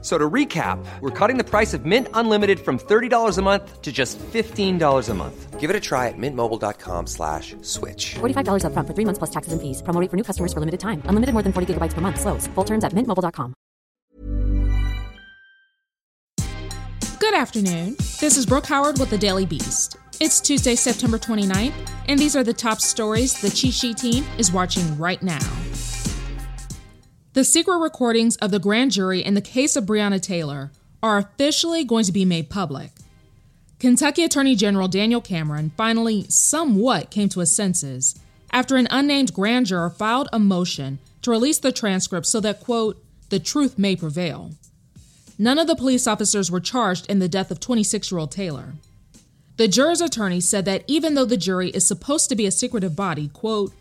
So to recap, we're cutting the price of Mint Unlimited from $30 a month to just $15 a month. Give it a try at mintmobile.com slash switch. $45 upfront for three months plus taxes and fees. Promo rate for new customers for limited time. Unlimited more than 40 gigabytes per month. Slows. Full terms at mintmobile.com. Good afternoon. This is Brooke Howard with the Daily Beast. It's Tuesday, September 29th, and these are the top stories the Cheat Sheet team is watching right now. The secret recordings of the grand jury in the case of Breonna Taylor are officially going to be made public. Kentucky Attorney General Daniel Cameron finally somewhat came to his senses after an unnamed grand juror filed a motion to release the transcript so that, quote, the truth may prevail. None of the police officers were charged in the death of 26 year old Taylor. The juror's attorney said that even though the jury is supposed to be a secretive body, quote,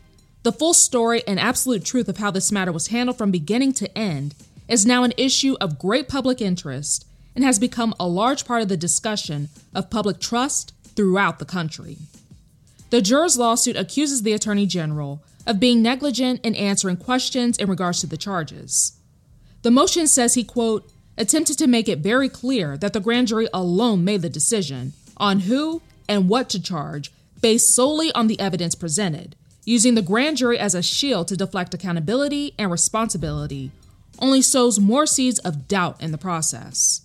the full story and absolute truth of how this matter was handled from beginning to end is now an issue of great public interest and has become a large part of the discussion of public trust throughout the country. The juror's lawsuit accuses the Attorney General of being negligent in answering questions in regards to the charges. The motion says he, quote, attempted to make it very clear that the grand jury alone made the decision on who and what to charge based solely on the evidence presented, using the grand jury as a shield to deflect accountability and responsibility only sows more seeds of doubt in the process.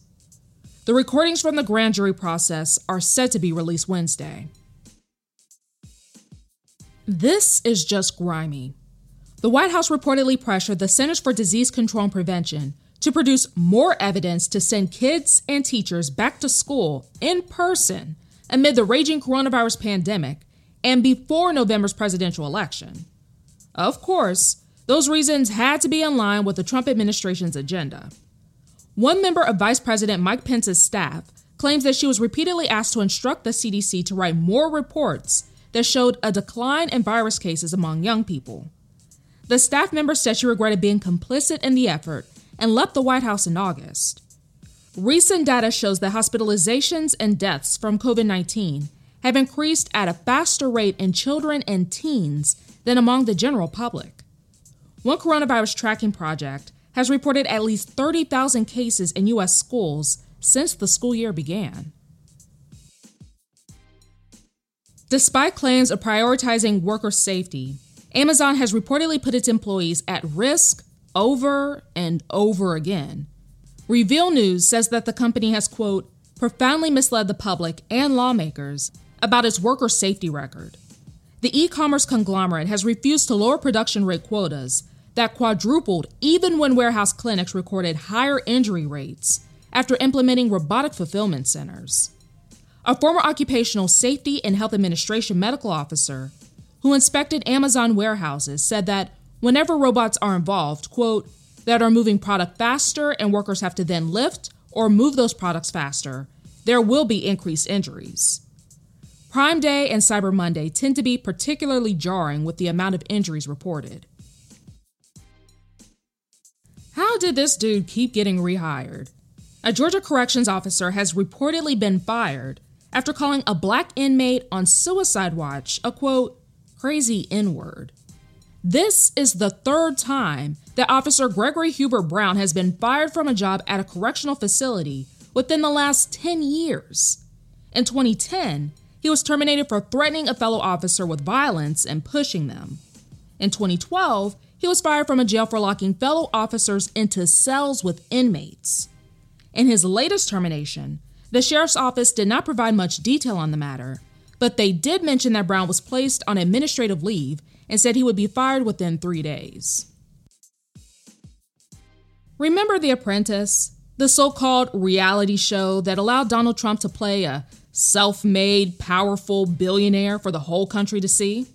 The recordings from the grand jury process are set to be released Wednesday. This is just grimy. The White House reportedly pressured the Centers for Disease Control and Prevention to produce more evidence to send kids and teachers back to school in person amid the raging coronavirus pandemic and before November's presidential election. Of course, those reasons had to be in line with the Trump administration's agenda. One member of Vice President Mike Pence's staff claims that she was repeatedly asked to instruct the CDC to write more reports that showed a decline in virus cases among young people. The staff member said she regretted being complicit in the effort and left the White House in August. Recent data shows that hospitalizations and deaths from COVID 19 have increased at a faster rate in children and teens than among the general public. One coronavirus tracking project has reported at least 30,000 cases in U.S. schools since the school year began. Despite claims of prioritizing worker safety, Amazon has reportedly put its employees at risk over and over again. Reveal News says that the company has, quote, profoundly misled the public and lawmakers about its worker safety record. The e commerce conglomerate has refused to lower production rate quotas that quadrupled even when warehouse clinics recorded higher injury rates after implementing robotic fulfillment centers. A former Occupational Safety and Health Administration medical officer who inspected Amazon warehouses said that whenever robots are involved, quote, that are moving product faster and workers have to then lift or move those products faster, there will be increased injuries. Prime Day and Cyber Monday tend to be particularly jarring with the amount of injuries reported. How did this dude keep getting rehired? A Georgia corrections officer has reportedly been fired after calling a black inmate on suicide watch a quote, crazy N word. This is the third time that Officer Gregory Hubert Brown has been fired from a job at a correctional facility within the last 10 years. In 2010, he was terminated for threatening a fellow officer with violence and pushing them. In 2012, he was fired from a jail for locking fellow officers into cells with inmates. In his latest termination, the sheriff's office did not provide much detail on the matter, but they did mention that Brown was placed on administrative leave and said he would be fired within three days. Remember The Apprentice, the so called reality show that allowed Donald Trump to play a self made, powerful billionaire for the whole country to see?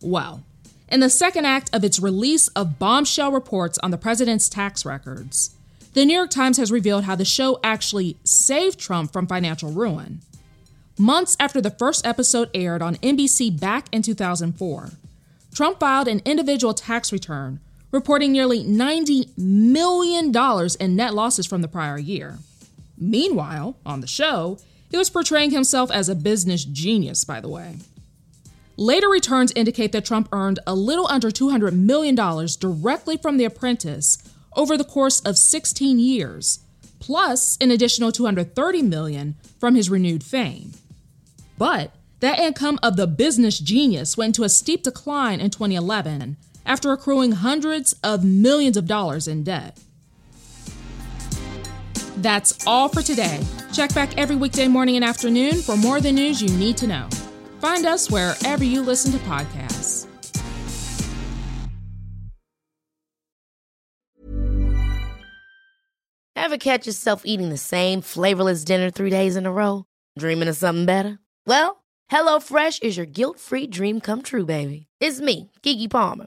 Well, in the second act of its release of bombshell reports on the president's tax records, the New York Times has revealed how the show actually saved Trump from financial ruin. Months after the first episode aired on NBC back in 2004, Trump filed an individual tax return reporting nearly $90 million in net losses from the prior year. Meanwhile, on the show, he was portraying himself as a business genius, by the way. Later returns indicate that Trump earned a little under $200 million directly from The Apprentice over the course of 16 years, plus an additional 230 million from his renewed fame. But that income of the business genius went into a steep decline in 2011 after accruing hundreds of millions of dollars in debt. That's all for today. Check back every weekday morning and afternoon for more of the news you need to know. Find us wherever you listen to podcasts. Ever catch yourself eating the same flavorless dinner three days in a row? Dreaming of something better? Well, HelloFresh is your guilt free dream come true, baby. It's me, Keke Palmer.